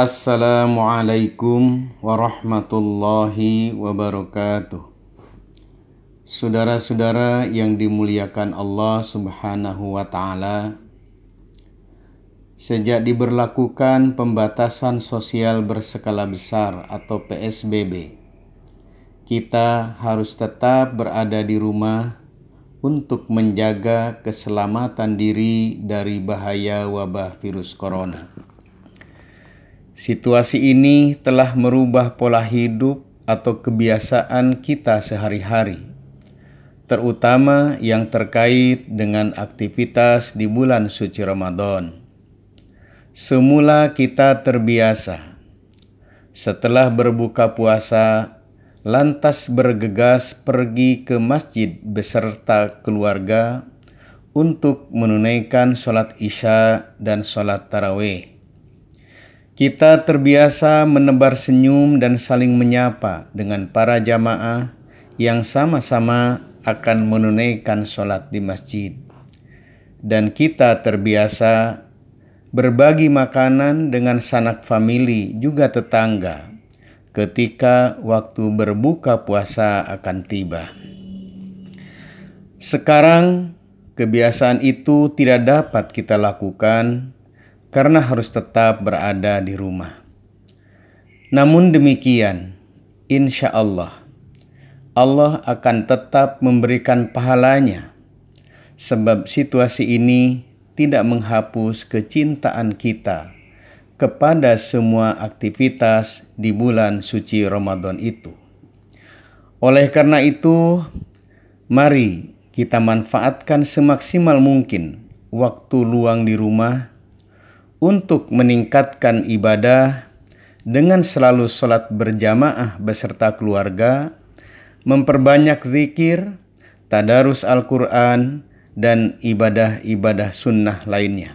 Assalamualaikum warahmatullahi wabarakatuh. Saudara-saudara yang dimuliakan Allah Subhanahu wa taala, sejak diberlakukan pembatasan sosial berskala besar atau PSBB, kita harus tetap berada di rumah untuk menjaga keselamatan diri dari bahaya wabah virus corona. Situasi ini telah merubah pola hidup atau kebiasaan kita sehari-hari, terutama yang terkait dengan aktivitas di bulan suci Ramadan. Semula kita terbiasa setelah berbuka puasa, lantas bergegas pergi ke masjid beserta keluarga untuk menunaikan sholat Isya dan sholat Tarawih. Kita terbiasa menebar senyum dan saling menyapa dengan para jamaah yang sama-sama akan menunaikan sholat di masjid. Dan kita terbiasa berbagi makanan dengan sanak famili juga tetangga ketika waktu berbuka puasa akan tiba. Sekarang kebiasaan itu tidak dapat kita lakukan karena harus tetap berada di rumah. Namun demikian, insya Allah, Allah akan tetap memberikan pahalanya, sebab situasi ini tidak menghapus kecintaan kita kepada semua aktivitas di bulan suci Ramadan itu. Oleh karena itu, mari kita manfaatkan semaksimal mungkin waktu luang di rumah untuk meningkatkan ibadah dengan selalu sholat berjamaah beserta keluarga, memperbanyak zikir, tadarus Al-Quran, dan ibadah-ibadah sunnah lainnya.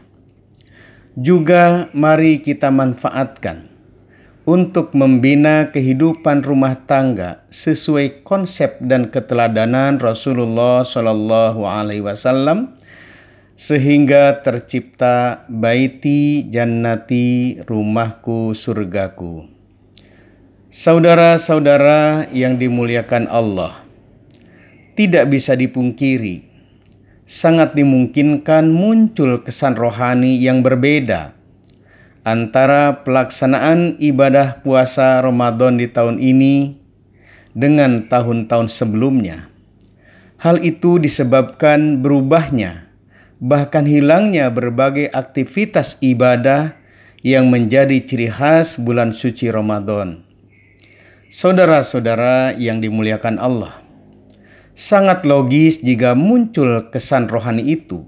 Juga mari kita manfaatkan untuk membina kehidupan rumah tangga sesuai konsep dan keteladanan Rasulullah Shallallahu Alaihi Wasallam sehingga tercipta baiti jannati rumahku surgaku. Saudara-saudara yang dimuliakan Allah, tidak bisa dipungkiri, sangat dimungkinkan muncul kesan rohani yang berbeda antara pelaksanaan ibadah puasa Ramadan di tahun ini dengan tahun-tahun sebelumnya. Hal itu disebabkan berubahnya bahkan hilangnya berbagai aktivitas ibadah yang menjadi ciri khas bulan suci Ramadan. Saudara-saudara yang dimuliakan Allah, sangat logis jika muncul kesan rohani itu.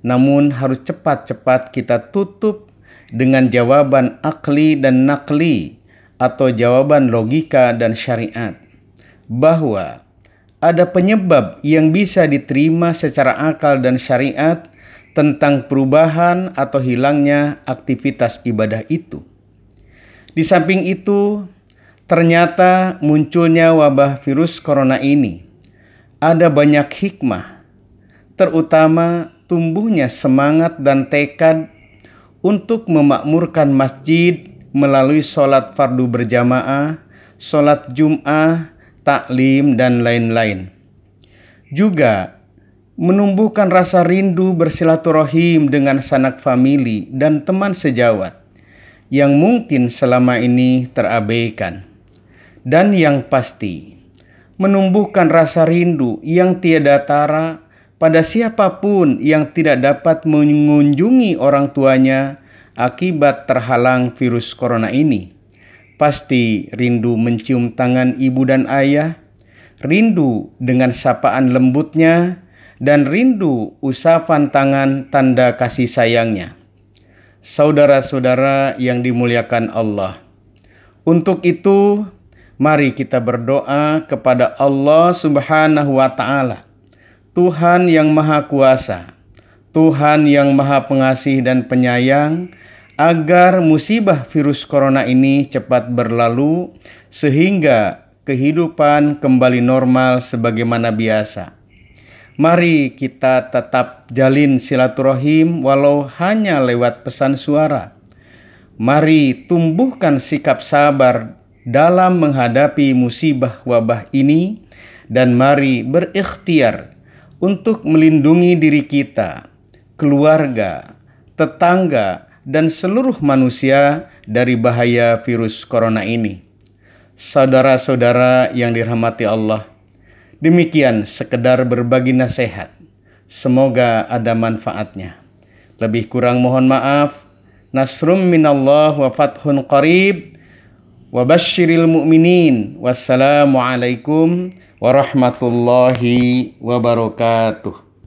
Namun harus cepat-cepat kita tutup dengan jawaban akli dan nakli atau jawaban logika dan syariat bahwa ada penyebab yang bisa diterima secara akal dan syariat tentang perubahan atau hilangnya aktivitas ibadah itu. Di samping itu, ternyata munculnya wabah virus corona ini ada banyak hikmah, terutama tumbuhnya semangat dan tekad untuk memakmurkan masjid melalui sholat fardu berjamaah, sholat jum'ah, taklim, dan lain-lain. Juga menumbuhkan rasa rindu bersilaturahim dengan sanak famili dan teman sejawat yang mungkin selama ini terabaikan. Dan yang pasti, menumbuhkan rasa rindu yang tiada tara pada siapa pun yang tidak dapat mengunjungi orang tuanya akibat terhalang virus corona ini Pasti rindu mencium tangan ibu dan ayah, rindu dengan sapaan lembutnya, dan rindu usapan tangan tanda kasih sayangnya. Saudara-saudara yang dimuliakan Allah, untuk itu mari kita berdoa kepada Allah Subhanahu wa Ta'ala, Tuhan yang Maha Kuasa, Tuhan yang Maha Pengasih dan Penyayang agar musibah virus corona ini cepat berlalu sehingga kehidupan kembali normal sebagaimana biasa. Mari kita tetap jalin silaturahim walau hanya lewat pesan suara. Mari tumbuhkan sikap sabar dalam menghadapi musibah wabah ini dan mari berikhtiar untuk melindungi diri kita, keluarga, tetangga, dan seluruh manusia dari bahaya virus corona ini. Saudara-saudara yang dirahmati Allah, demikian sekedar berbagi nasihat. Semoga ada manfaatnya. Lebih kurang mohon maaf. Nasrum minallah wa fathun qarib. Wa basyiril mu'minin. Wassalamualaikum warahmatullahi wabarakatuh.